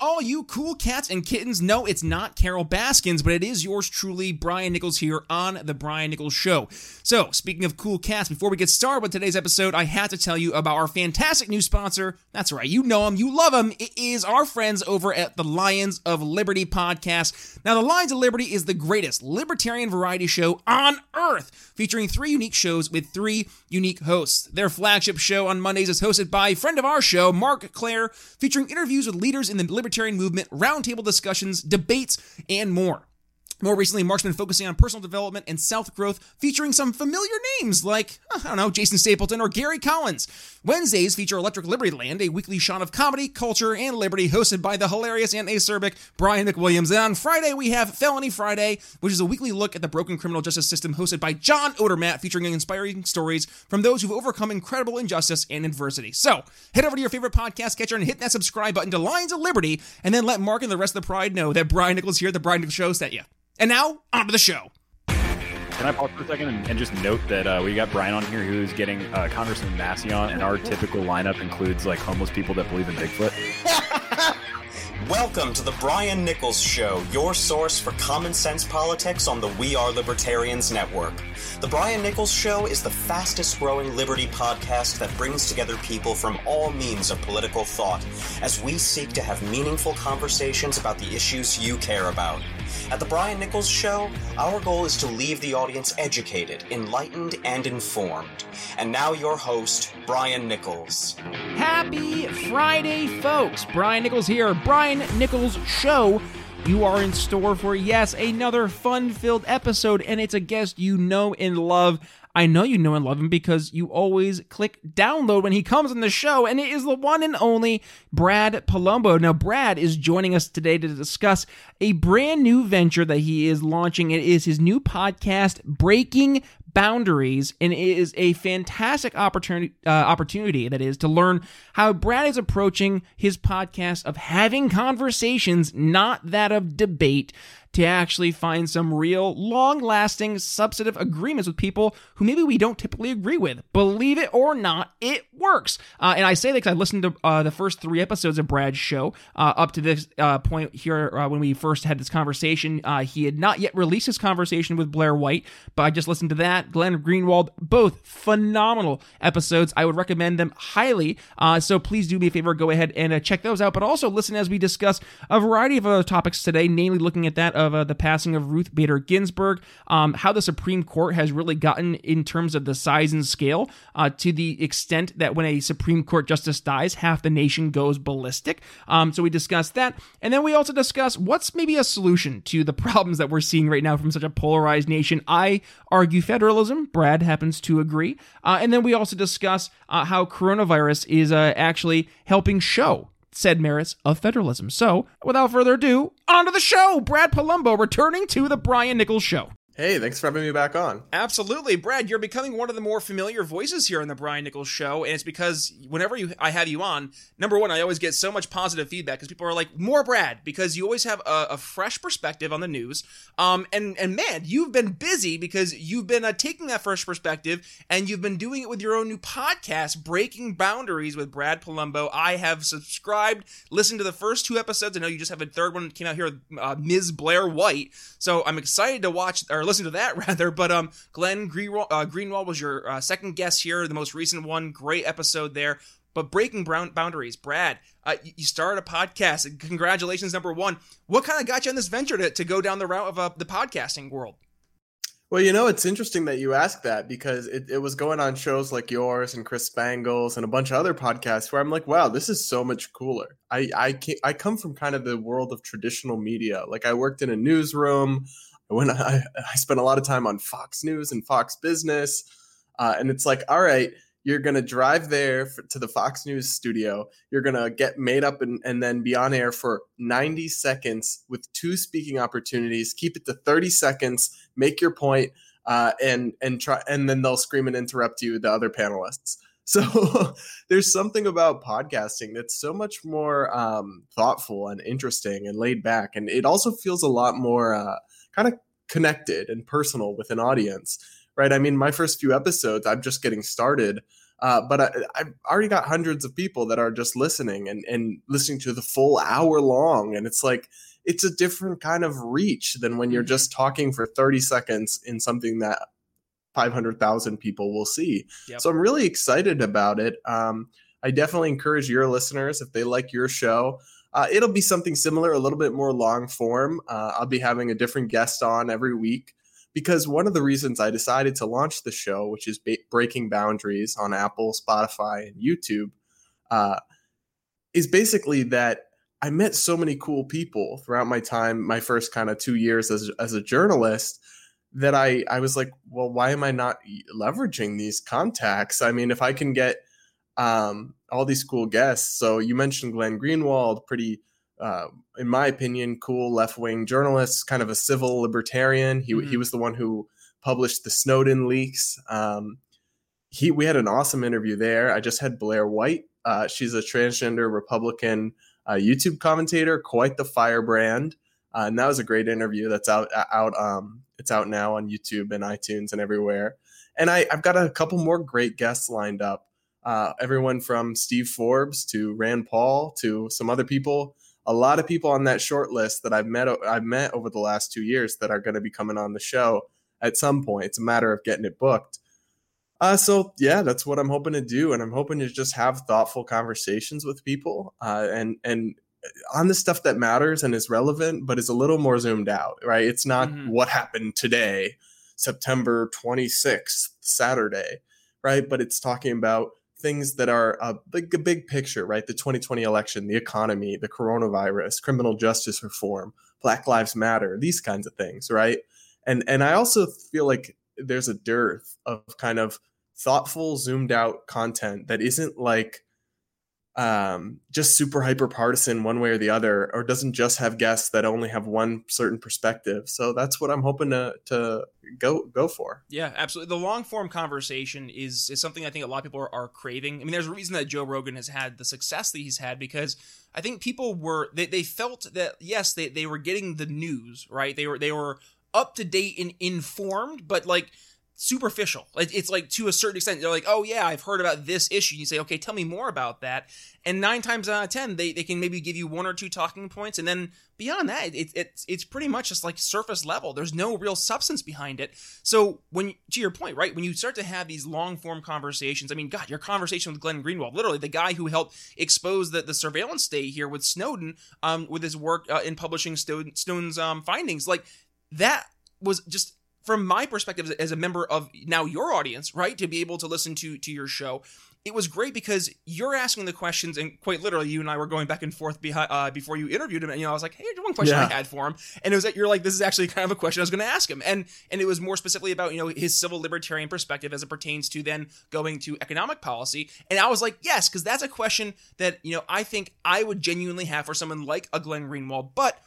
all you cool cats and kittens. No, it's not Carole Baskins, but it is yours truly, Brian Nichols, here on The Brian Nichols Show. So, speaking of cool cats, before we get started with today's episode, I had to tell you about our fantastic new sponsor. That's right, you know them, you love them. It is our friends over at the Lions of Liberty podcast. Now, the Lions of Liberty is the greatest libertarian variety show on earth, featuring three unique shows with three unique hosts. Their flagship show on Mondays is hosted by friend of our show, Marc Clair, featuring interviews with leaders in the libertarian movement, roundtable discussions, debates, and more. More recently, Marc's been focusing on personal development and self growth, featuring some familiar names like, uh, I don't know, Jason Stapleton or Gary Collins. Wednesdays feature Electric Liberty Land, a weekly shot of comedy, culture, and liberty, hosted by the hilarious and acerbic Brian McWilliams. And on Friday, we have Felony Friday, which is a weekly look at the broken criminal justice system, hosted by John Odermatt, featuring inspiring stories from those who've overcome incredible injustice and adversity. So, head over to your favorite podcast catcher and hit that subscribe button to Lions of Liberty, and then let Marc and the rest of the Pride know that Brian Nichols here at the Brian Nichols Show sent you. And now, on to the show. Can I pause for a second and, and just note that uh, we got Brian on here who's getting uh, Congressman Massey on, and our typical lineup includes like homeless people that believe in Bigfoot. Welcome to the Brian Nichols Show, your source for common sense politics on the We Are Libertarians Network. The Brian Nichols Show is the fastest growing liberty podcast that brings together people from all means of political thought as we seek to have meaningful conversations about the issues you care about. At the Brian Nichols Show, our goal is to leave the audience educated, enlightened, and informed. And now, your host, Brian Nichols. Happy Friday, folks. Brian Nichols here. Brian Nichols Show. You are in store for, yes, another fun filled episode, and it's a guest you know and love. I know you know and love him because you always click download when he comes on the show, and it is the one and only Brad Polumbo. Now, Brad is joining us today to discuss a brand new venture that he is launching. It is his new podcast, Breaking boundaries and it is a fantastic opportunity uh, opportunity that is to learn how Brad is approaching his podcast of having conversations not that of debate to actually find some real, long lasting, substantive agreements with people who maybe we don't typically agree with. Believe it or not, it works. Uh, and I say that because I listened to uh, the first three episodes of Brad's show uh, up to this uh, point here uh, when we first had this conversation. Uh, he had not yet released his conversation with Blair White, but I just listened to that. Glenn Greenwald, both phenomenal episodes. I would recommend them highly. so please do me a favor, go ahead and check those out, but also listen as we discuss a variety of other topics today, namely looking at that of uh, the passing of Ruth Bader Ginsburg, um, how the Supreme Court has really gotten in terms of the size and scale uh, to the extent that when a Supreme Court justice dies, half the nation goes ballistic. Um, so we discuss that. And then we also discuss what's maybe a solution to the problems that we're seeing right now from such a polarized nation. I argue federalism. Brad happens to agree. Uh, and then we also discuss uh, how coronavirus is uh, actually helping show said merits of federalism. So, without further ado, on to the show. Brad Polumbo returning to the Brian Nichols Show. Hey, thanks for having me back on. Absolutely, Brad. You're becoming one of the more familiar voices here on the Brian Nichols Show, and it's because whenever you I have you on, number one, I always get so much positive feedback because people are like, "More Brad," because you always have a, a fresh perspective on the news. Um, and and man, you've been busy because you've been uh, taking that fresh perspective and you've been doing it with your own new podcast, Breaking Boundaries with Brad Polumbo. I have subscribed, listened to the first two episodes. I know you just have a third one that came out here with uh, Ms. Blair White, so I'm excited to watch or listen to that rather. But um, Glenn Greenwald, uh, Greenwald was your uh, second guest here, the most recent one. Great episode there. But breaking brown boundaries, Brad, uh, you started a podcast. Congratulations, number one. What kind of got you on this venture to, to go down the route of uh, the podcasting world? Well, you know, it's interesting that you ask that because it, it was going on shows like yours and Chris Spangles and a bunch of other podcasts where I'm like, wow, this is so much cooler. I I, I come from kind of the world of traditional media. Like I worked in a newsroom when I, I spent a lot of time on Fox News and Fox Business, uh, and it's like, all right, you're gonna drive there for, to the Fox News studio. You're gonna get made up and, and then be on air for 90 seconds with two speaking opportunities. Keep it to 30 seconds. Make your point, uh, and and try, and then they'll scream and interrupt you, the other panelists. So there's something about podcasting that's so much more um, thoughtful and interesting and laid back, and it also feels a lot more. Uh, kind of connected and personal with an audience, right? I mean, my first few episodes, I'm just getting started. Uh, but I, I've already got hundreds of people that are just listening and, and listening to the full hour long. And it's like, it's a different kind of reach than when you're just talking for 30 seconds in something that 500,000 people will see. Yep. So I'm really excited about it. Um, I definitely encourage your listeners, if they like your show, uh, it'll be something similar, a little bit more long form. Uh, I'll be having a different guest on every week because one of the reasons I decided to launch the show, which is ba- Breaking Boundaries on Apple, Spotify, and YouTube, uh, is basically that I met so many cool people throughout my time, my first kind of two years as, as a journalist, that I, I was like, well, why am I not leveraging these contacts? I mean, if I can get um, all these cool guests. So you mentioned Glenn Greenwald, pretty, uh, in my opinion, cool left wing journalist, kind of a civil libertarian. He, Mhm. he was the one who published the Snowden leaks. Um, he we had an awesome interview there. I just had Blair White. Uh, she's a transgender Republican uh, YouTube commentator, quite the firebrand. Uh, and that was a great interview. That's out out. Um, it's out now on YouTube and iTunes and everywhere. And I, I've got a couple more great guests lined up. Uh, everyone from Steve Forbes to Rand Paul to some other people. A lot of people on that short list that I've met I've met over the last two years that are going to be coming on the show at some point. It's a matter of getting it booked. Uh, so yeah, that's what I'm hoping to do, and I'm hoping to just have thoughtful conversations with people, uh, and and on the stuff that matters and is relevant, but is a little more zoomed out. Right? It's not Mhm. what happened today, September 26th, Saturday, right? But it's talking about things that are a big, a big picture, right? The 2020 election, the economy, the coronavirus, criminal justice reform, Black Lives Matter, these kinds of things, right? And and I also feel like there's a dearth of kind of thoughtful, zoomed out content that isn't like um, just super hyper partisan one way or the other, or doesn't just have guests that only have one certain perspective. So that's what I'm hoping to to go go for. Yeah, absolutely. The long form conversation is is something I think a lot of people are, are craving. I mean, there's a reason that Joe Rogan has had the success that he's had because I think people were they, they felt that yes, they, they were getting the news, right? They were they were up to date and informed, but like superficial. It's like to a certain extent, they're like, oh yeah, I've heard about this issue. You say, okay, tell me more about that. And nine times out of ten, they, they can maybe give you one or two talking points, and then beyond that, it, it's it's pretty much just like surface level. There's no real substance behind it. So when to your point, right, when you start to have these long form conversations, I mean, God, your conversation with Glenn Greenwald, literally the guy who helped expose the, the surveillance state here with Snowden, um, with his work uh, in publishing Snowden, Snowden's um findings, like that was just from my perspective as a member of now your audience, right, to be able to listen to to your show, it was great because you're asking the questions, and quite literally, you and I were going back and forth behind, uh, before you interviewed him. And you know, I was like, "Hey, here's one question Yeah. I had for him," and it was that you're like, "This is actually kind of a question I was going to ask him," and and it was more specifically about you know his civil libertarian perspective as it pertains to then going to economic policy, and I was like, "Yes," because that's a question that you know I think I would genuinely have for someone like a Glenn Greenwald, but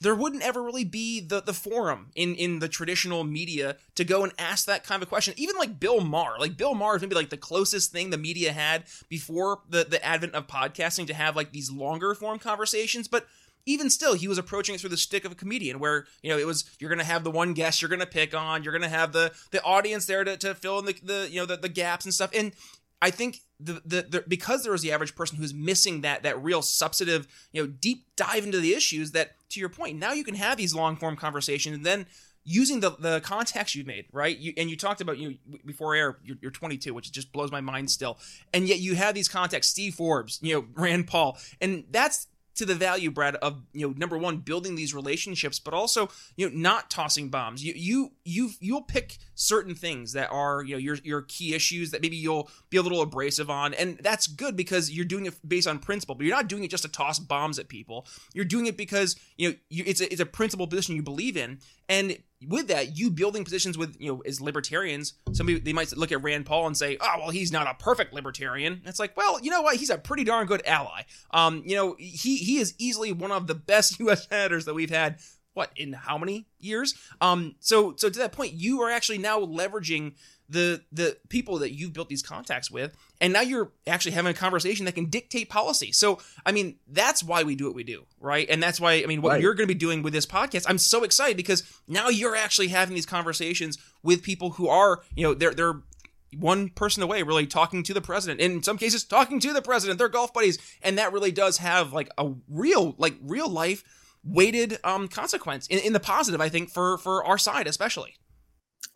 there wouldn't ever really be the the forum in in the traditional media to go and ask that kind of a question. Even like Bill Maher, like Bill Maher is maybe like the closest thing the media had before the the advent of podcasting to have like these longer form conversations, but even still, he was approaching it through the stick of a comedian, where you know it was you're gonna have the one guest you're gonna pick on, you're gonna have the the audience there to, to fill in the, the you know the, the gaps and stuff, and I think the, the the because there was the average person who's missing that that real substantive you know deep dive into the issues that to your point now you can have these long form conversations and then using the the contacts you've made right? You, and you talked about you know, before air you're, you're 22 which just blows my mind still. And yet you have these contacts, Steve Forbes you know Rand Paul. And that's to the value brad of you know number one building these relationships but also you know not tossing bombs. You you you you'll pick certain things that are you know your your key issues that maybe you'll be a little abrasive on and that's good because you're doing it based on principle but you're not doing it just to toss bombs at people. You're doing it because you know you, it's a, it's a principle position you believe in and with that, you building positions with, you know, as libertarians, somebody they might look at Rand Paul and say, "Oh, well, he's not a perfect libertarian." It's like, well, you know what? He's a pretty darn good ally. Um, you know, he he is easily one of the best U.S. senators that we've had. What in how many years? Um, so so to that point, you are actually now leveraging the the people that you've built these contacts with, and now you're actually having a conversation that can dictate policy. So I mean, that's why we do what we do, right? And that's why I mean, what Right. you're going to be doing with this podcast, I'm so excited because now you're actually having these conversations with people who are, you know, they're they're one person away really talking to the president in some cases talking to the president they're golf buddies and that really does have like a real like real life weighted um consequence in, in the positive i think for for our side especially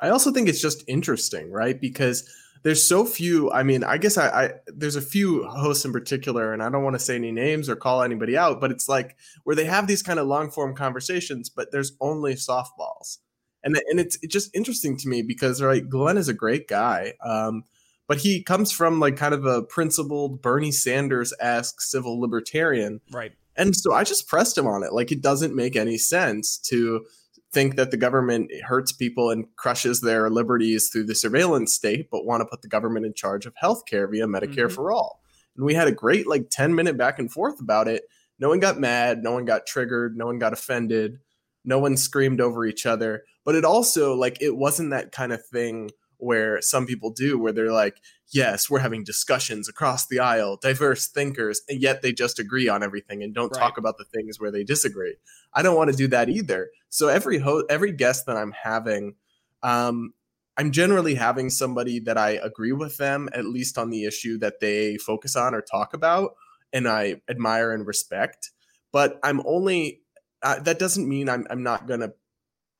i also think it's just interesting right? Because there's so few i mean i guess I, I there's a few hosts in particular and i don't want to say any names or call anybody out but it's like where they have these kind of long form conversations but there's only softballs. And and it's, it's just interesting to me because right glenn is a great guy um, but he comes from like kind of a principled bernie sanders-esque civil libertarian. Right. And so i just pressed him on it like it doesn't make any sense to think that the government hurts people and crushes their liberties through the surveillance state, but want to put the government in charge of healthcare via Medicare mm-hmm. for all. And we had a great like 10 minute back and forth about it. No one got mad, no one got triggered, no one got offended, no one screamed over each other. But it also like it wasn't that kind of thing where some people do where they're like, yes, we're having discussions across the aisle, diverse thinkers, and yet they just agree on everything and don't right. talk about the things where they disagree. I don't want to do that either. So every ho- every guest that I'm having, um, I'm generally having somebody that I agree with them at least on the issue that they focus on or talk about, and I admire and respect. But I'm only uh, that doesn't mean I'm I'm not gonna.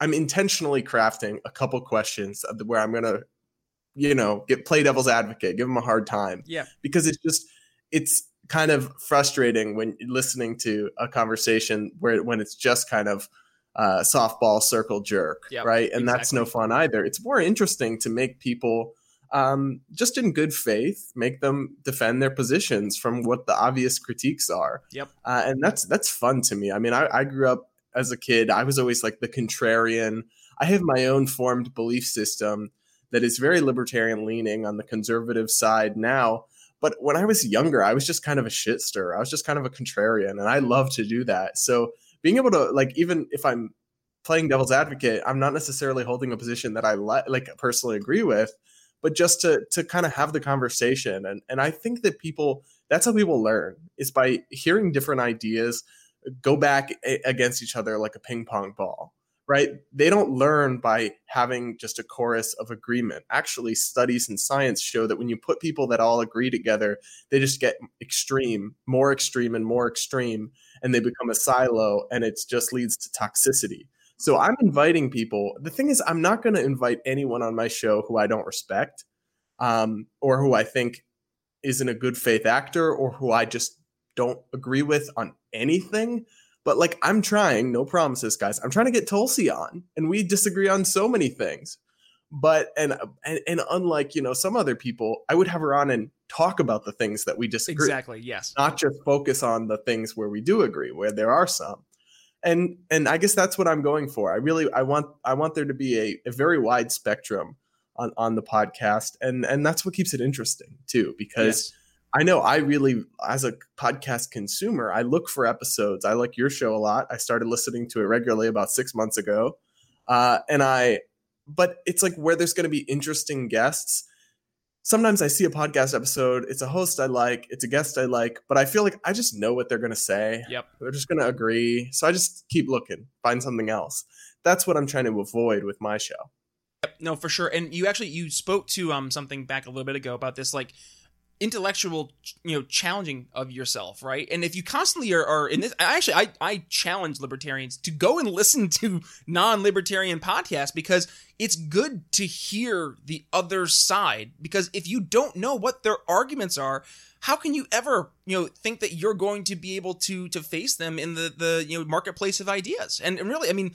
I'm intentionally crafting a couple questions where I'm gonna you know, get play devil's advocate, give them a hard time. Yeah. Because it's just it's kind of frustrating when listening to a conversation where when it's just kind of uh, softball circle jerk, yep, right? And exactly. that's no fun either. It's more interesting to make people um, just in good faith make them defend their positions from what the obvious critiques are. Yep. Uh, and that's that's fun to me. I mean, I, I grew up as a kid. I was always like the contrarian. I have my own formed belief system that is very libertarian leaning on the conservative side now. But when I was younger, I was just kind of a shit stir. I was just kind of a contrarian, and I love to do that. So being able to like, even if I'm playing devil's advocate, I'm not necessarily holding a position that I li- like personally agree with, but just to to kind of have the conversation. And and I think that people that's how people learn is by hearing different ideas go back against each other like a ping pong ball right? They don't learn by having just a chorus of agreement. Actually, studies in science show that when you put people that all agree together, they just get extreme, more extreme, and more extreme, and they become a silo, and it just leads to toxicity. So I'm inviting people. The thing is, I'm not going to invite anyone on my show who I don't respect um, or who I think isn't a good faith actor or who I just don't agree with on anything but like I'm trying, no promises, guys. I'm trying to get Tulsi on, and we disagree on so many things. But and and, and unlike you know some other people, I would have her on and talk about the things that we disagree. Exactly. Yes. Not just focus on the things where we do agree, where there are some. And and I guess that's what I'm going for. I really I want I want there to be a, a very wide spectrum on on the podcast, and and that's what keeps it interesting too, because. Yes I know I really, as a podcast consumer, I look for episodes. I like your show a lot. I started listening to it regularly about six months ago. Uh, and I, but it's like where there's going to be interesting guests. Sometimes I see a podcast episode, it's a host I like, it's a guest I like, but I feel like I just know what they're going to say. Yep. They're just going to agree. So I just keep looking, find something else. That's what I'm trying to avoid with my show. Yep, No, for sure. And you actually you spoke to um something back a little bit ago about this like intellectual you know challenging of yourself right? And if you constantly are, are in this I actually I, I challenge libertarians to go and listen to non-libertarian podcasts because it's good to hear the other side. Because if you don't know what their arguments are how can you ever you know think that you're going to be able to to face them in the the you know marketplace of ideas? And, and really i mean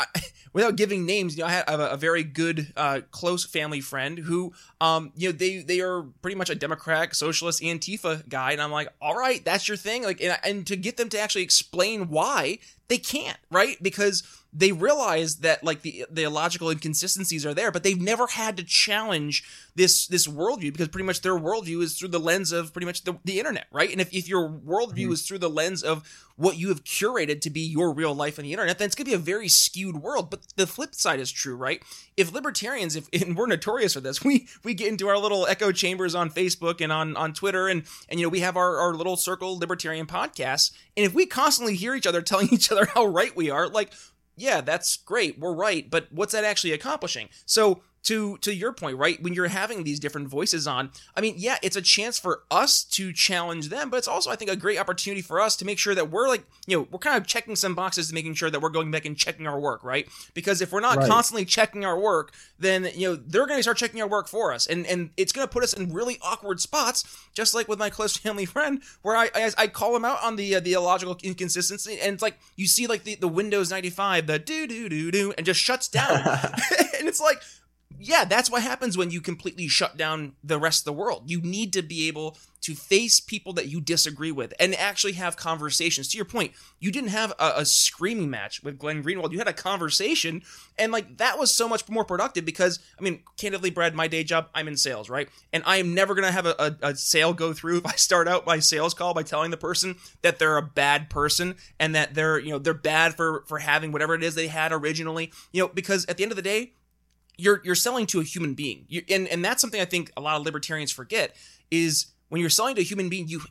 I, without giving names, you know, I have a, a very good, uh, close family friend who, um, you know, they they are pretty much a Democrat, socialist, Antifa guy, and I'm like, all right, that's your thing, like, and, and to get them to actually explain why they can't, right? Because they realize that like the the illogical inconsistencies are there, but they've never had to challenge this this worldview because pretty much their worldview is through the lens of pretty much the, the internet, right? And if, if your worldview mm-hmm. is through the lens of what you have curated to be your real life on the internet, then it's gonna be a very skewed world. But the flip side is true, right? If libertarians, if and we're notorious for this, we we get into our little echo chambers on Facebook and on on Twitter, and and you know we have our our little circle libertarian podcasts, and if we constantly hear each other telling each other how right we are, like yeah, that's great. We're right. But what's that actually accomplishing? So to to your point, right? When you're having these different voices on, I mean, yeah, it's a chance for us to challenge them, but it's also, I think, a great opportunity for us to make sure that we're like, you know, we're kind of checking some boxes to making sure that we're going back and checking our work, right? Because if we're not right. constantly checking our work, then you know they're going to start checking our work for us, and and it's going to put us in really awkward spots, just like with my close family friend, where I I, I call him out on the uh, the illogical inconsistency, and it's like you see like the the Windows ninety five, the do do do do, and just shuts down, and it's like yeah, that's what happens when you completely shut down the rest of the world. You need to be able to face people that you disagree with and actually have conversations. To your point, you didn't have a, a, screaming match with Glenn Greenwald. You had a conversation, and like that was so much more productive because, I mean, candidly, Brad, my day job, I'm in sales, right? And I am never going to have a, a, a sale go through if I start out my sales call by telling the person that they're a bad person and that they're, you know, they're bad for for having whatever it is they had originally, you know, because at the end of the day, you're you're selling to a human being, you, and and that's something I think a lot of libertarians forget is when you're selling to a human being, you.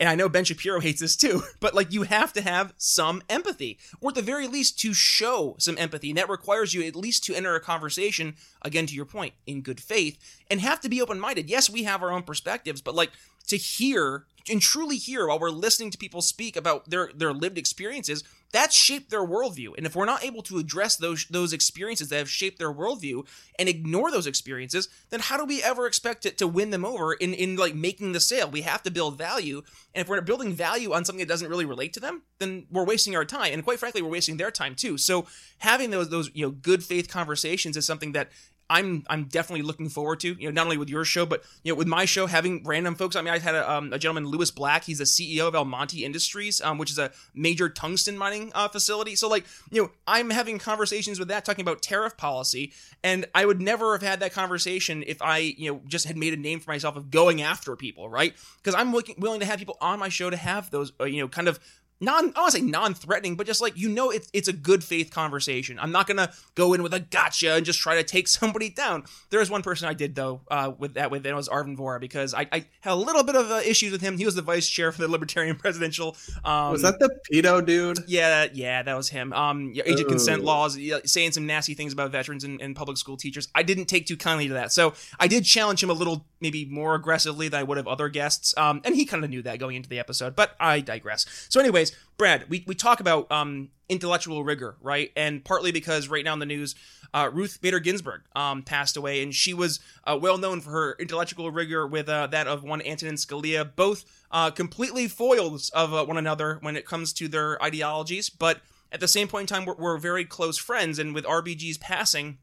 And I know Ben Shapiro hates this too, but like you have to have some empathy, or at the very least to show some empathy. And that requires you at least to enter a conversation, again, to your point, in good faith, and have to be open minded. Yes, we have our own perspectives, but like to hear and truly hear while we're listening to people speak about their their lived experiences that shaped their worldview. And if we're not able to address those those experiences that have shaped their worldview and ignore those experiences then how do we ever expect it to win them over in in like making the sale? We have to build value. And if we're building value on something that doesn't really relate to them then we're wasting our time. And quite frankly we're wasting their time too. So having those those you know good faith conversations is something that I'm I'm definitely looking forward to. You know, not only with your show, but you know, with my show, having random folks. I mean, I had a, um, a gentleman, Lewis Black. He's the CEO of Almonty Industries, um, which is a major tungsten mining uh, facility. So, like, you know, I'm having conversations with that, talking about tariff policy, and I would never have had that conversation if I, you know, just had made a name for myself of going after people, right? Because I'm looking, willing to have people on my show to have those, uh, you know, kind of non I want to say non-threatening, but just like you know it's it's a good faith conversation. I'm not gonna go in with a gotcha and just try to take somebody down. There was one person I did though uh, with that with and it was Arvin Vohra because I, I had a little bit of uh, issues with him. He was the vice chair for the Libertarian Presidential. Um, was that the pedo dude? Yeah, yeah, that was him. Um, age of consent laws, saying some nasty things about veterans and, and public school teachers. I didn't take too kindly to that, so I did challenge him a little, maybe more aggressively than I would have other guests. Um, and he kind of knew that going into the episode, but I digress. So, anyways. Brad, we, we talk about um, intellectual rigor, right? And partly because right now in the news, uh, Ruth Bader Ginsburg um, passed away, and she was uh, well known for her intellectual rigor with uh, that of one Antonin Scalia, both uh, completely foils of uh, one another when it comes to their ideologies, but at the same point in time, we're, we're very close friends, and with RBG's passing,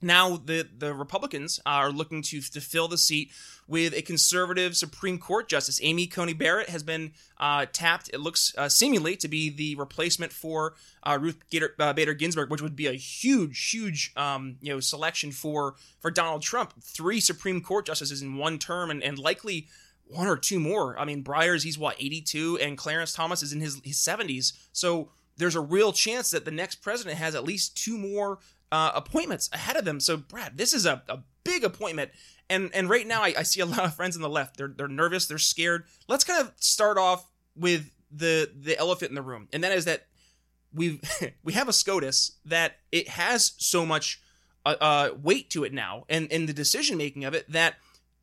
now the the Republicans are looking to to fill the seat with a conservative Supreme Court justice. Amy Coney Barrett has been uh, tapped. It looks uh, seemingly to be the replacement for uh, Ruth Gator, uh, Bader Ginsburg, which would be a huge, huge um, you know selection for for Donald Trump. Three Supreme Court justices in one term, and, and likely one or two more. I mean, Breyer's he's what 82, and Clarence Thomas is in his his 70s. So there's a real chance that the next president has at least two more uh, appointments ahead of them. So, Brad, this is a, a big appointment. And and right now, I, I, see a lot of friends on the left. They're they're nervous. They're scared. Let's kind of start off with the the elephant in the room, and that is that we we have a SCOTUS that it has so much uh, uh, weight to it now, and in the decision making of it that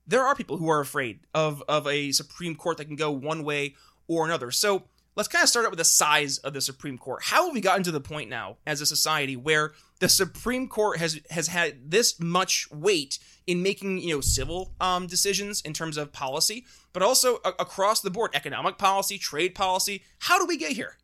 there are people who are afraid of of a Supreme Court that can go one way or another. So let's kind of start out with the size of the Supreme Court. How have we gotten to the point now as a society where the Supreme Court has has had this much weight in making you know civil um, decisions in terms of policy, but also a- across the board, economic policy, trade policy. How do we get here?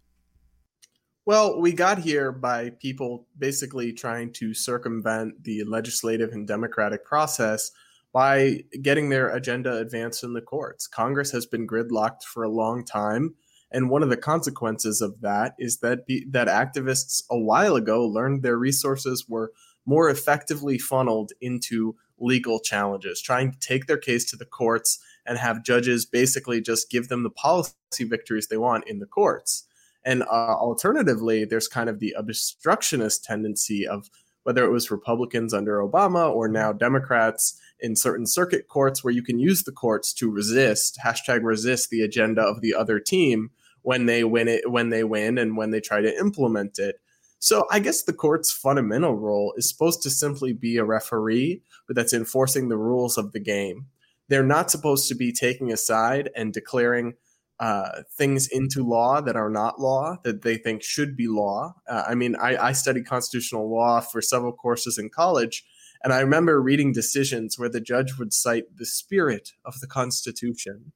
Well, we got here by people basically trying to circumvent the legislative and democratic process by getting their agenda advanced in the courts. Congress has been gridlocked for a long time and one of the consequences of that is that be, that activists a while ago learned their resources were more effectively funneled into legal challenges, trying to take their case to the courts and have judges basically just give them the policy victories they want in the courts. And uh, alternatively, there's kind of the obstructionist tendency of whether it was Republicans under Obama or now Democrats in certain circuit courts where you can use the courts to resist hashtag resist the agenda of the other team when they win it when they win and when they try to implement it So I guess the court's fundamental role is supposed to simply be a referee, but that's enforcing the rules of the game. They're not supposed to be taking a side and declaring uh, things into law that are not law that they think should be law. Uh, I mean, I, I studied constitutional law for several courses in college, and I remember reading decisions where the judge would cite the spirit of the Constitution.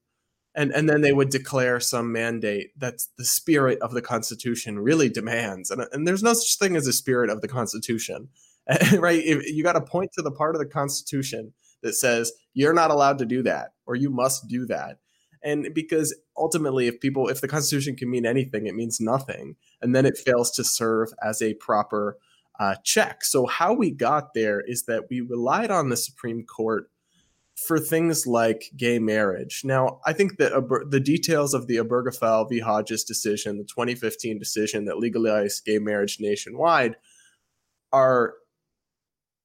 And, and then they would declare some mandate that the spirit of the Constitution really demands. And, and there's no such thing as a spirit of the Constitution, right? If you got to point to the part of the Constitution that says you're not allowed to do that or you must do that and because ultimately if people if the constitution can mean anything it means nothing and then it fails to serve as a proper uh, check so how we got there is that we relied on the supreme court for things like gay marriage now i think that the details of the obergefell v hodges decision the 2015 decision that legalized gay marriage nationwide are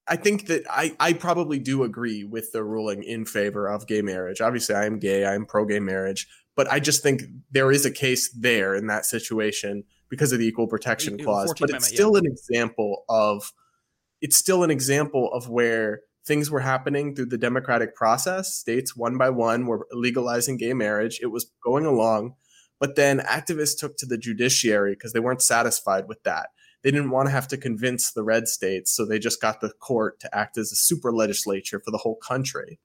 I think that I, I probably do agree with the ruling in favor of gay marriage. Obviously, I am gay, I'm pro gay marriage, but I just think there is a case there in that situation because of the equal protection clause. But it's still an example of it's still an example of where things were happening through the democratic process. States one by one were legalizing gay marriage. It was going along, but then activists took to the judiciary because they weren't satisfied with that they didn't want to have to convince the red states, so they just got the court to act as a super legislature for the whole country.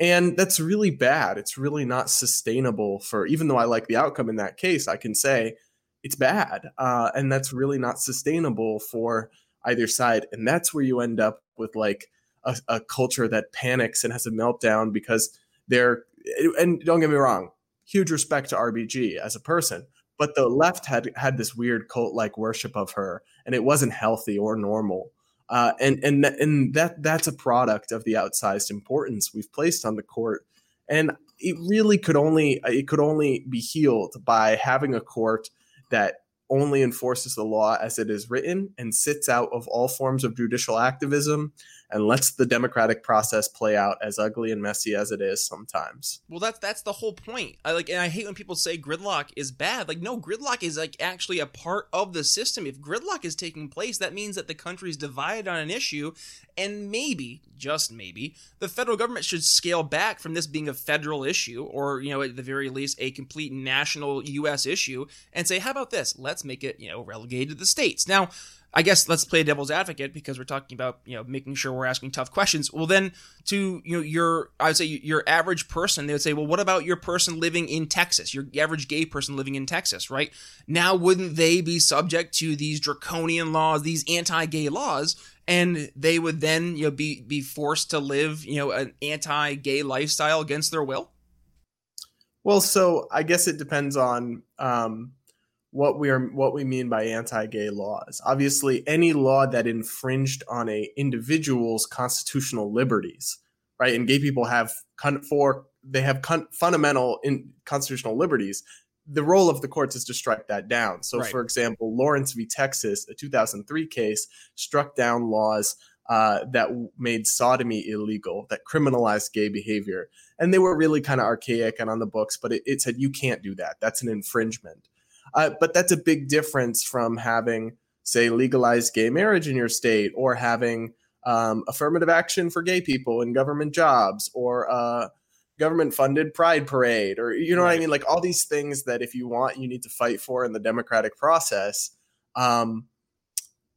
And that's really bad. It's really not sustainable for, even though I like the outcome in that case, I can say it's bad. Uh, and that's really not sustainable for either side. And that's where you end up with like a, a culture that panics and has a meltdown because they're, and don't get me wrong, huge respect to RBG as a person, but the left had had this weird cult like worship of her and it wasn't healthy or normal. Uh, and and and that that's a product of the outsized importance we've placed on the court. And it really could only it could only be healed by having a court that only enforces the law as it is written and sits out of all forms of judicial activism and lets the democratic process play out as ugly and messy as it is sometimes. Well, that's that's the whole point. I like, and I hate when people say gridlock is bad. Like, no, gridlock is like actually a part of the system. If gridlock is taking place, that means that the country is divided on an issue, and maybe, just maybe, the federal government should scale back from this being a federal issue, or you know, at the very least, a complete national U.S. issue, and say, how about this? Let's make it you know relegated to the states. Now I guess let's play devil's advocate because we're talking about you know making sure we're asking tough questions. Well, then to you know your I would say your average person, they would say, well, what about your person living in Texas, your average gay person living in Texas, right? Now, wouldn't they be subject to these draconian laws, these anti-gay laws, and they would then you know be be forced to live you know an anti-gay lifestyle against their will? Well, so I guess it depends on. Um what we are what we mean by anti-gay laws. Obviously, any law that infringed on a individual's constitutional liberties, right? And gay people have for they have fundamental in constitutional liberties. The role of the courts is to strike that down. So, right. for example, Lawrence v. Texas, a 2003 case, struck down laws uh, that made sodomy illegal, that criminalized gay behavior. And they were really kind of archaic and on the books, but it, it said you can't do that. That's an infringement. Uh, but that's a big difference from having, say, legalized gay marriage in your state or having um, affirmative action for gay people in government jobs or uh, government funded pride parade or you know right. what I mean? Like all these things that if you want, you need to fight for in the democratic process. Um,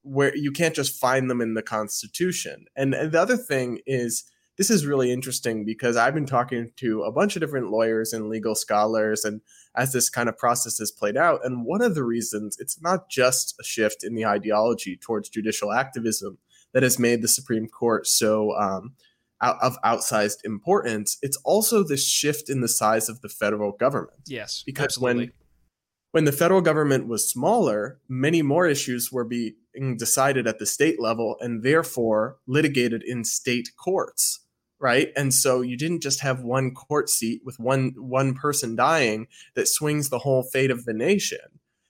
where you can't just find them in the Constitution. And, and the other thing is, this is really interesting because I've been talking to a bunch of different lawyers and legal scholars, and as this kind of process has played out, and one of the reasons it's not just a shift in the ideology towards judicial activism that has made the Supreme Court so um, out of outsized importance. It's also this shift in the size of the federal government. Yes, because absolutely. when when the federal government was smaller, many more issues were being decided at the state level and therefore litigated in state courts right? And so you didn't just have one court seat with one one person dying that swings the whole fate of the nation.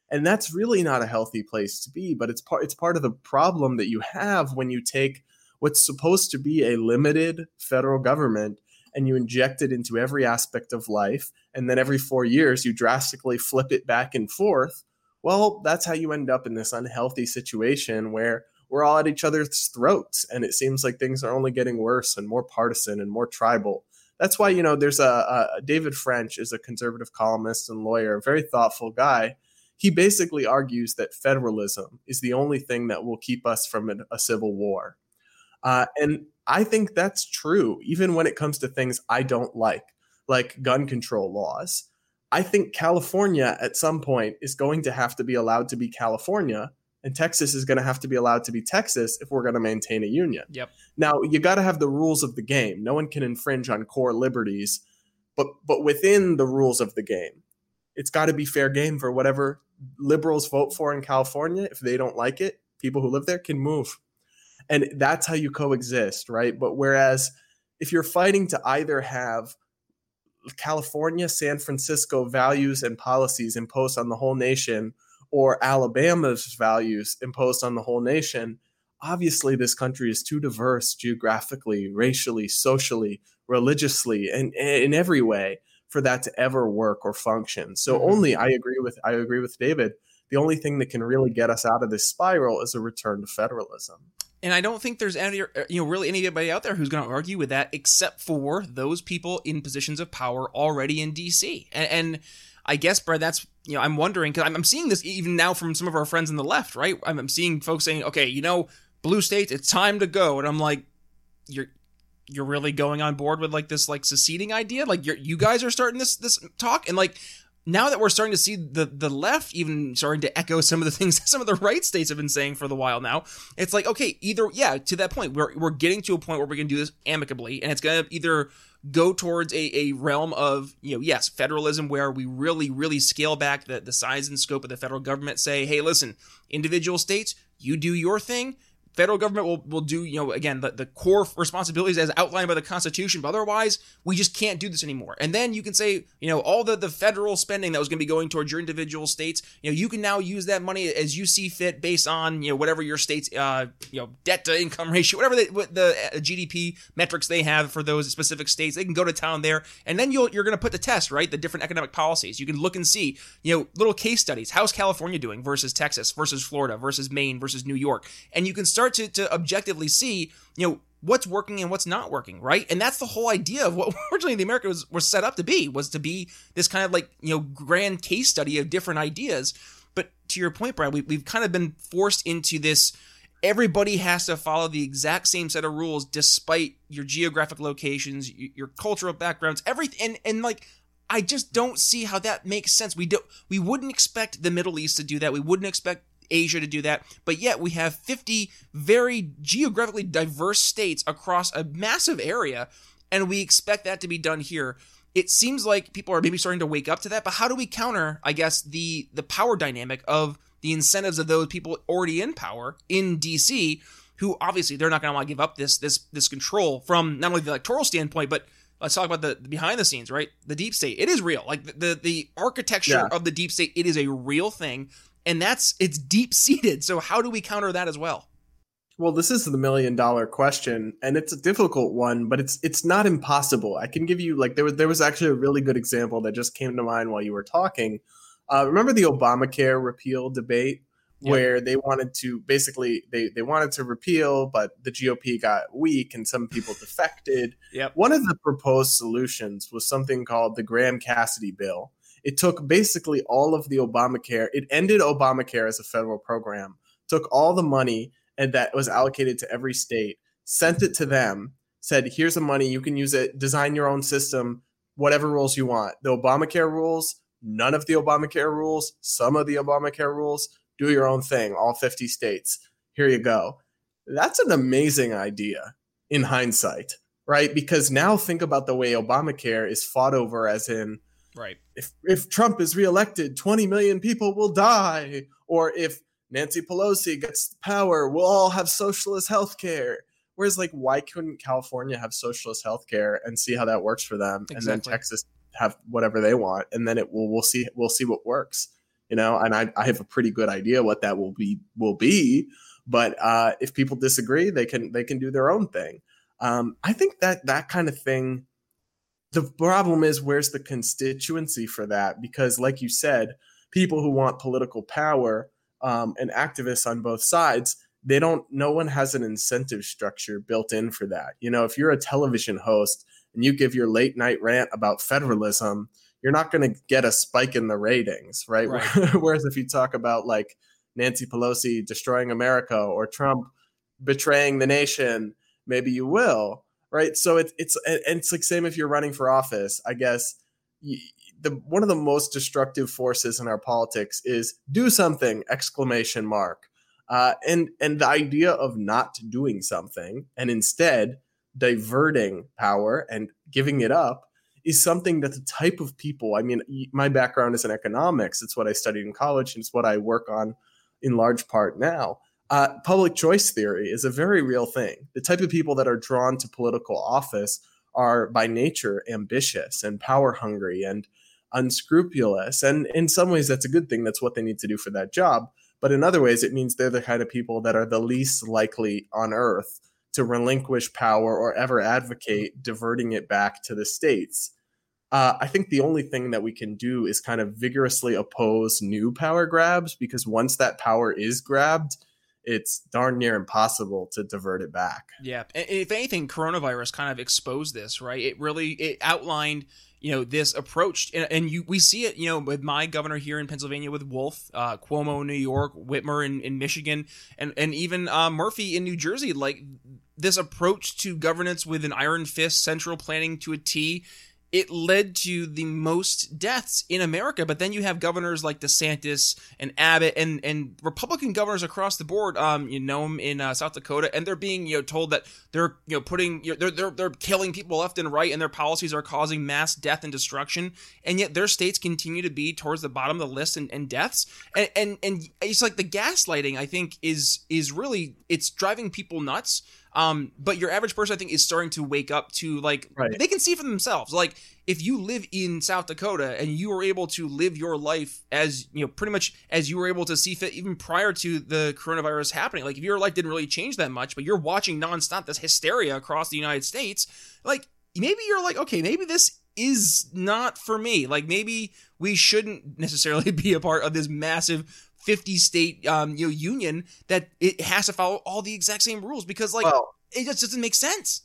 And that's really not a healthy place to be but it's part it's part of the problem that you have when you take what's supposed to be a limited federal government and you inject it into every aspect of life and then every 4 years you drastically flip it back and forth. Well, that's how you end up in this unhealthy situation where we're all at each other's throats and it seems like things are only getting worse and more partisan and more tribal. That's why, you know, there's a, a David French is a conservative columnist and lawyer, a very thoughtful guy. He basically argues that federalism is the only thing that will keep us from a, a civil war. Uh, and I think that's true, even when it comes to things I don't like, like gun control laws. I think California at some point is going to have to be allowed to be California, and Texas is going to have to be allowed to be Texas if we're going to maintain a union. Yep. Now, you got to have the rules of the game. No one can infringe on core liberties, but but within the rules of the game, it's got to be fair game for whatever liberals vote for in California. If they don't like it, people who live there can move. And that's how you coexist, right? But whereas if you're fighting to either have California, San Francisco values and policies imposed on the whole nation or Alabama's values imposed on the whole nation, obviously this country is too diverse geographically, racially, socially, religiously, and in every way for that to ever work or function. So mm-hmm. only I agree with I agree with David. The only thing that can really get us out of this spiral is a return to federalism. And I don't think there's any, uh, you know, really anybody out there who's going to argue with that, except for those people in positions of power already in D.C. And, and I guess, Brad, that's you know, I'm wondering because I'm, I'm, seeing this even now from some of our friends on the left, right? I'm, I'm seeing folks saying, okay, you know, blue states, it's time to go, and I'm like, you're you're really going on board with like this like seceding idea? Like you you guys are starting this this talk? And like now that we're starting to see the the left even starting to echo some of the things some of the right states have been saying for the while now, it's like okay, either yeah, to that point, we're we're getting to a point where we can do this amicably, and it's gonna either go towards a, a realm of you know yes federalism where we really really scale back the, the size and scope of the federal government say hey listen individual states you do your thing federal government will, will do, you know, again, the, the core responsibilities as outlined by the Constitution, but otherwise, we just can't do this anymore. And then you can say, you know, all the, the federal spending that was going to be going towards your individual states, you know, you can now use that money as you see fit based on, you know, whatever your state's, uh, you know, debt to income ratio, whatever the, the uh, GDP metrics they have for those specific states. They can go to town there. And then you'll, you're going to put the test, right? The different economic policies. You can look and see, you know, little case studies. How's California doing versus Texas versus Florida versus Maine versus New York? And you can start start to, to objectively see, you know, what's working and what's not working, right? And that's the whole idea of what originally the America was, was set up to be, was to be this kind of like, you know, grand case study of different ideas. But to your point, Brad, we, we've kind of been forced into this everybody has to follow the exact same set of rules despite your geographic locations your cultural backgrounds everything and, and like i just don't see how that makes sense we do we wouldn't expect the middle east to do that we wouldn't expect Asia to do that, but yet we have 50 very geographically diverse states across a massive area, and we expect that to be done here. It seems like people are maybe starting to wake up to that, but how do we counter, I guess, the the power dynamic of the incentives of those people already in power in DC, who obviously they're not going to want to give up this this this control from not only the electoral standpoint, but let's talk about the, behind the scenes, right? The deep state, it is real. Like the the, the architecture yeah. of the deep state, it is a real thing and that's it's deep seated. So how do we counter that as well? Well, this is the million dollar question, and it's a difficult one, but it's it's not impossible. I can give you like there was there was actually a really good example that just came to mind while you were talking. Uh, remember the Obamacare repeal debate yep. where they wanted to basically they they wanted to repeal, but the GOP got weak and some people defected. Yep. One of the proposed solutions was something called the Graham Cassidy bill, it took basically all of the Obamacare. It ended Obamacare as a federal program, took all the money and that was allocated to every state, sent it to them, said, "Here's the money. You can use it. Design your own system, whatever rules you want. The Obamacare rules, none of the Obamacare rules, some of the Obamacare rules. Do your own thing. All 50 states. Here you go." That's an amazing idea in hindsight, right? Because now think about the way Obamacare is fought over, as in Right. If if Trump is reelected, 20 million people will die. Or if Nancy Pelosi gets power, we'll all have socialist health care. Whereas, like, why couldn't California have socialist health care and see how that works for them, exactly. and then Texas have whatever they want, and then it will we'll see we'll see what works, you know. And I, I have a pretty good idea what that will be will be, but uh, if people disagree, they can they can do their own thing. Um, I think that that kind of thing the problem is where's the constituency for that because like you said people who want political power um, and activists on both sides, they don't, no one has an incentive structure built in for that. You know, if you're a television host and you give your late night rant about federalism, you're not going to get a spike in the ratings, right? right. Whereas if you talk about like Nancy Pelosi destroying America or Trump betraying the nation, maybe you will, right? So it's it's and it's like same if you're running for office. I guess the one of the most destructive forces in our politics is do something exclamation mark, uh, and and the idea of not doing something and instead diverting power and giving it up is something that the type of people i mean my background is in economics it's what i studied in college and it's what i work on in large part now uh, public choice theory is a very real thing. The type of people that are drawn to political office are by nature ambitious and power hungry and unscrupulous. And in some ways, that's a good thing. That's what they need to do for that job. But in other ways, it means they're the kind of people that are the least likely on earth to relinquish power or ever advocate diverting it back to the states. Uh, I think the only thing that we can do is kind of vigorously oppose new power grabs because once that power is grabbed, it's darn near impossible to divert it back. Yeah, if anything, coronavirus kind of exposed this, right? It really it outlined you know this approach and, and, you we see it you know with my governor here in pennsylvania with wolf uh, cuomo in new york whitmer in, in michigan and and even uh, murphy in new jersey like this approach to governance with an iron fist central planning to a t it led to the most deaths in America. But then you have governors like DeSantis and Abbott and, and Republican governors across the board. Um, you know them in uh, South Dakota, and they're being you know told that they're you know putting you know, they're they're they're killing people left and right, and their policies are causing mass death and destruction. And yet their states continue to be towards the bottom of the list and, deaths. And, and and it's like the gaslighting. I think is is really it's driving people nuts. Um, but your average person, I think, is starting to wake up to like right. they can see for themselves. Like if you live in South Dakota and you are able to live your life as you know, pretty much as you were able to see fit even prior to the coronavirus happening. Like if your life didn't really change that much, but you're watching nonstop this hysteria across the United States, like maybe you're like, okay, maybe this is not for me. Like maybe we shouldn't necessarily be a part of this massive 50 state um, you know union that it has to follow all the exact same rules because like well, it just doesn't make sense.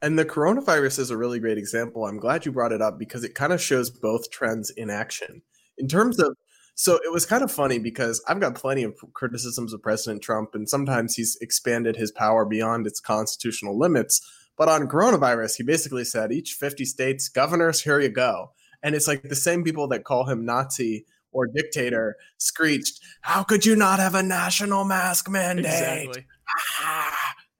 And the coronavirus is a really great example. I'm glad you brought it up because it kind of shows both trends in action. In terms of so it was kind of funny because I've got plenty of criticisms of President Trump, and sometimes he's expanded his power beyond its constitutional limits. But on coronavirus, he basically said each 50 states governors, here you go. And it's like the same people that call him Nazi or dictator screeched, How could you not have a national mask mandate? Exactly.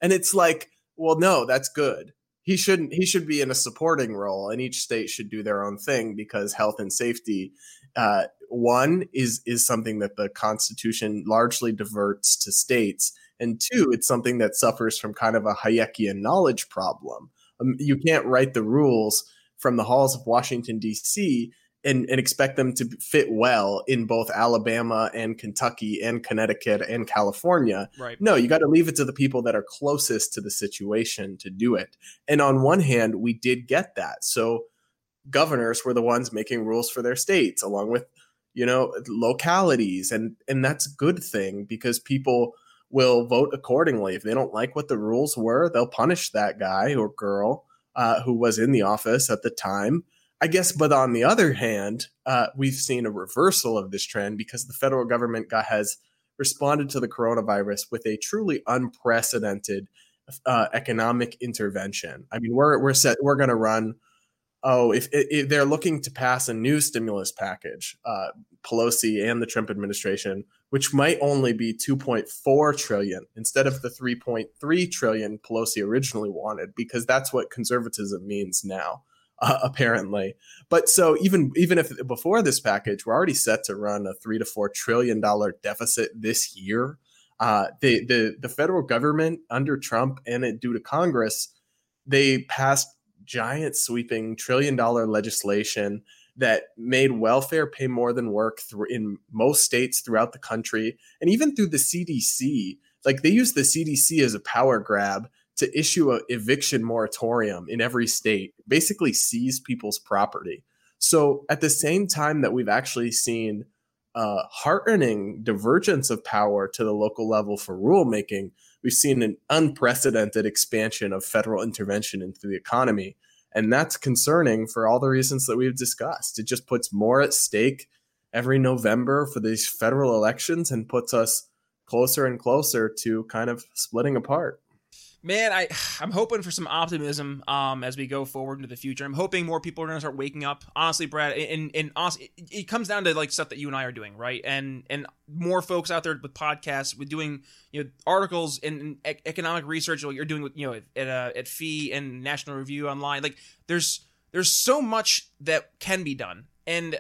And it's like, well, no, that's good. He shouldn't he should be in a supporting role and each state should do their own thing because health and safety uh, one is is something that the constitution largely diverts to states and two it's something that suffers from kind of a hayekian knowledge problem um, you can't write the rules from the halls of washington d.c and, and expect them to fit well in both Alabama and Kentucky and Connecticut and California. Right. No, you got to leave it to the people that are closest to the situation to do it. And on one hand, we did get that. So governors were the ones making rules for their states along with, you know, localities and and that's a good thing because people will vote accordingly. If they don't like what the rules were, they'll punish that guy or girl uh, who was in the office at the time I guess, but on the other hand, uh, we've seen a reversal of this trend because the federal government got, has responded to the coronavirus with a truly unprecedented uh, economic intervention. I mean, we're we're set. We're going to run. Oh, if, if, they're looking to pass a new stimulus package, uh, Pelosi and the Trump administration, which might only be 2.4 trillion instead of the 3.3 trillion Pelosi originally wanted, because that's what conservatism means now uh, apparently. But so even even if before this package, we're already set to run a three to four trillion dollar deficit this year. Uh, the the the federal government under Trump and it due to Congress, they passed giant sweeping trillion dollar legislation that made welfare pay more than work through in most states throughout the country and even through the CDC like they use the CDC as a power grab to issue a eviction moratorium in every state, basically seize people's property. So at the same time that we've actually seen uh, heartening divergence of power to the local level for rulemaking. We've seen an unprecedented expansion of federal intervention into the economy. And that's concerning for all the reasons that we've discussed. It just puts more at stake every November for these federal elections and puts us closer and closer to kind of splitting apart man, I I'm hoping for some optimism um, as we go forward into the future. I'm hoping more people are going to start waking up. Honestly, Brad, and and honestly, it, it, comes down to like stuff that you and I are doing, right? And and more folks out there with podcasts, with doing you know articles and, economic research, what you're doing with you know at uh, at FEE and National Review online. Like there's there's so much that can be done, and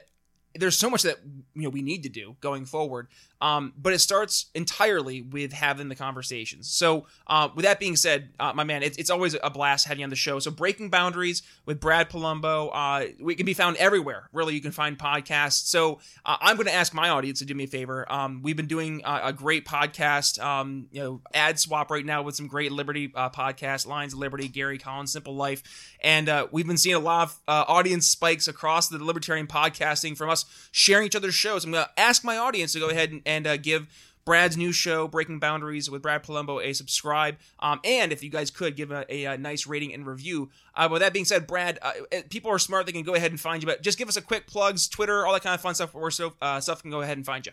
there's so much that you know we need to do going forward um, but it starts entirely with having the conversations. So, uh, with that being said, uh, my man, it's, always a blast having you on the show. So, Breaking Boundaries with Brad Polumbo, uh, we can be found everywhere. Really, you can find podcasts. So, uh, I'm going to ask my audience to do me a favor. Um, we've been doing a, great podcast, um, you know, ad swap right now with some great Liberty uh, podcasts, Lions Liberty, Gary Collins, Simple Life, and uh, we've been seeing a lot of audience spikes across the libertarian podcasting from us sharing each other's shows. I'm going to ask my audience to go ahead and and uh, give Brad's new show, Breaking Boundaries with Brad Polumbo, a subscribe. Um, and if you guys could give a, a, a nice rating and review. Uh, with that being said, Brad, uh, uh, people are smart; they can go ahead and find you. But just give us a quick plugs, Twitter, all that kind of fun stuff, where so, uh, stuff can go ahead and find you.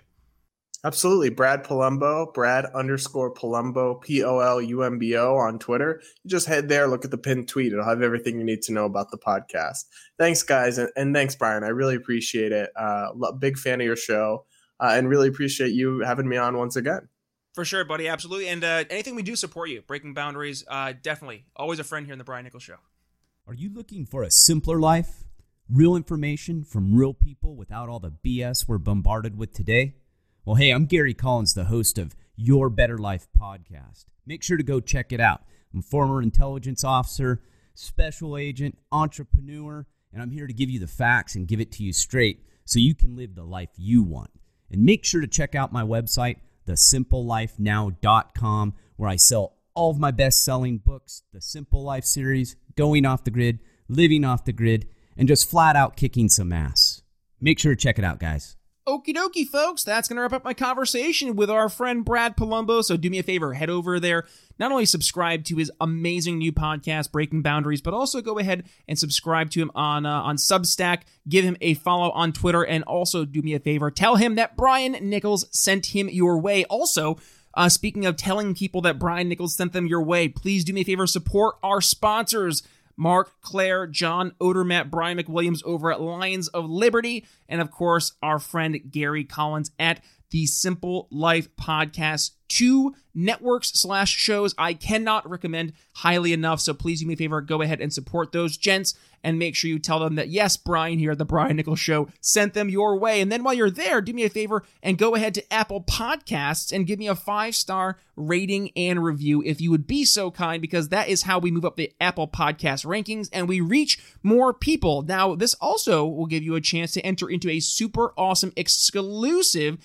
Absolutely, Brad Polumbo, Brad underscore Polumbo, P O L U M B O on Twitter. You just head there, look at the pinned tweet; it'll have everything you need to know about the podcast. Thanks, guys, and, and thanks, Brian. I really appreciate it. Uh, big fan of your show uh, and really appreciate you having me on once again. For sure, buddy. Absolutely. And uh, anything we do support you. Breaking boundaries, uh, definitely. Always a friend here in the Brian Nichols Show. Are you looking for a simpler life? Real information from real people without all the BS we're bombarded with today? Well, hey, I'm Gary Collins, the host of Your Better Life podcast. Make sure to go check it out. I'm former intelligence officer, special agent, entrepreneur, and I'm here to give you the facts and give it to you straight so you can live the life you want. And make sure to check out my website, thesimplelifenow.com, where I sell all of my best selling books, the Simple Life series, Going Off the Grid, Living Off the Grid, and just flat out kicking some ass. Make sure to check it out, guys. Okie dokie, folks. That's going to wrap up my conversation with our friend Brad Polumbo. So do me a favor, head over there. Not only subscribe to his amazing new podcast, Breaking Boundaries, but also go ahead and subscribe to him on uh, on Substack. Give him a follow on Twitter, and also do me a favor, tell him that Brian Nichols sent him your way. Also, uh, speaking of telling people that Brian Nichols sent them your way, please do me a favor, support our sponsors. Marc, Clair, John, Odermatt, Brian McWilliams over at Lions of Liberty, and of course, our friend Gary Collins at the Simple Life Podcast. Two networks slash shows I cannot recommend highly enough. So please do me a favor, go ahead and support those gents and make sure you tell them that yes, Brian here at the Brian Nichols Show sent them your way. And then while you're there, do me a favor and go ahead to Apple Podcasts and give me a five star rating and review if you would be so kind, because that is how we move up the Apple Podcast rankings and we reach more people. Now, this also will give you a chance to enter into a super awesome exclusive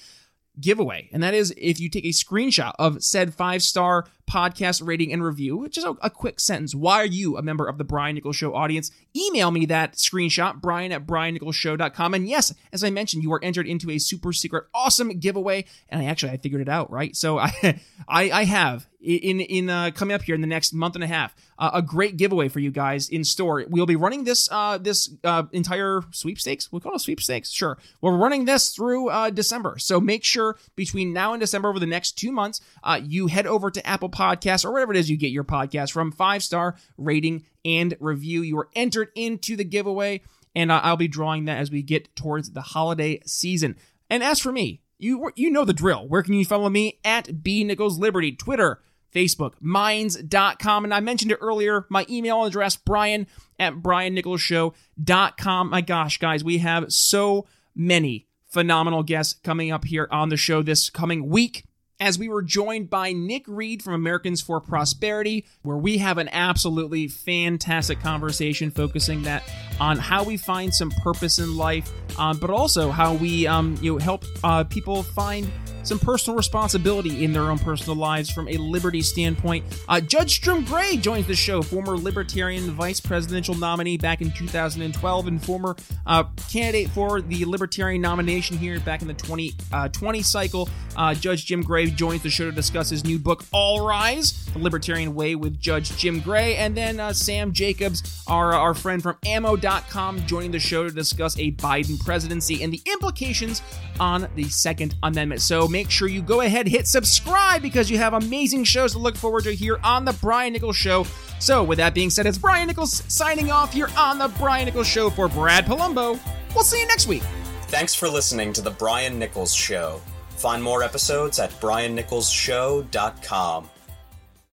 giveaway. And that is if you take a screenshot of said five star podcast rating and review, just a, a, quick sentence. Why are you a member of the Brian Nichols Show audience? Email me that screenshot, brian at briannicholsshow.com. And yes, as I mentioned, you are entered into a super secret, awesome giveaway. And I actually, I figured it out, right? So I, I, I have in in uh, coming up here in the next month and a half. Uh, a great giveaway for you guys in store. We'll be running this uh, this uh, entire sweepstakes. We'll call it sweepstakes. Sure, we're running this through uh, December. So make sure between now and December, over the next two months, uh, you head over to Apple or whatever it is you get your podcast from. Five star rating and review. You are entered into the giveaway, and I'll be drawing that as we get towards the holiday season. And as for me, you you know the drill. Where can you follow me? At B Nichols Liberty, Twitter, Facebook, minds.com. And I mentioned it earlier, my email address, brian at brian nichols briannicholsshow.com. My gosh, guys, we have so many phenomenal guests coming up here on the show this coming week as we were joined by Nick Reed from Americans for Prosperity, where we have an absolutely fantastic conversation focusing that on how we find some purpose in life, um, but also how we um, you know help uh, people find some personal responsibility in their own personal lives from a liberty standpoint. Uh, Judge Jim Gray joins the show, former Libertarian vice presidential nominee back in 2012 and former uh, candidate for the Libertarian nomination here back in the 2020 uh, cycle. Uh, Judge Jim Gray joins the show to discuss his new book, All Rise, The Libertarian Way with Judge Jim Gray. And then uh, Sam Jacobs, our, our friend from ammo.com, joining the show to discuss a Biden presidency and the implications on the Second Amendment. So make sure you go ahead, hit subscribe because you have amazing shows to look forward to here on The Brian Nichols Show. So, with that being said, it's Brian Nichols signing off here on The Brian Nichols Show for Brad Polumbo. We'll see you next week. Thanks for listening to The Brian Nichols Show. Find more episodes at briannicholsshow.com.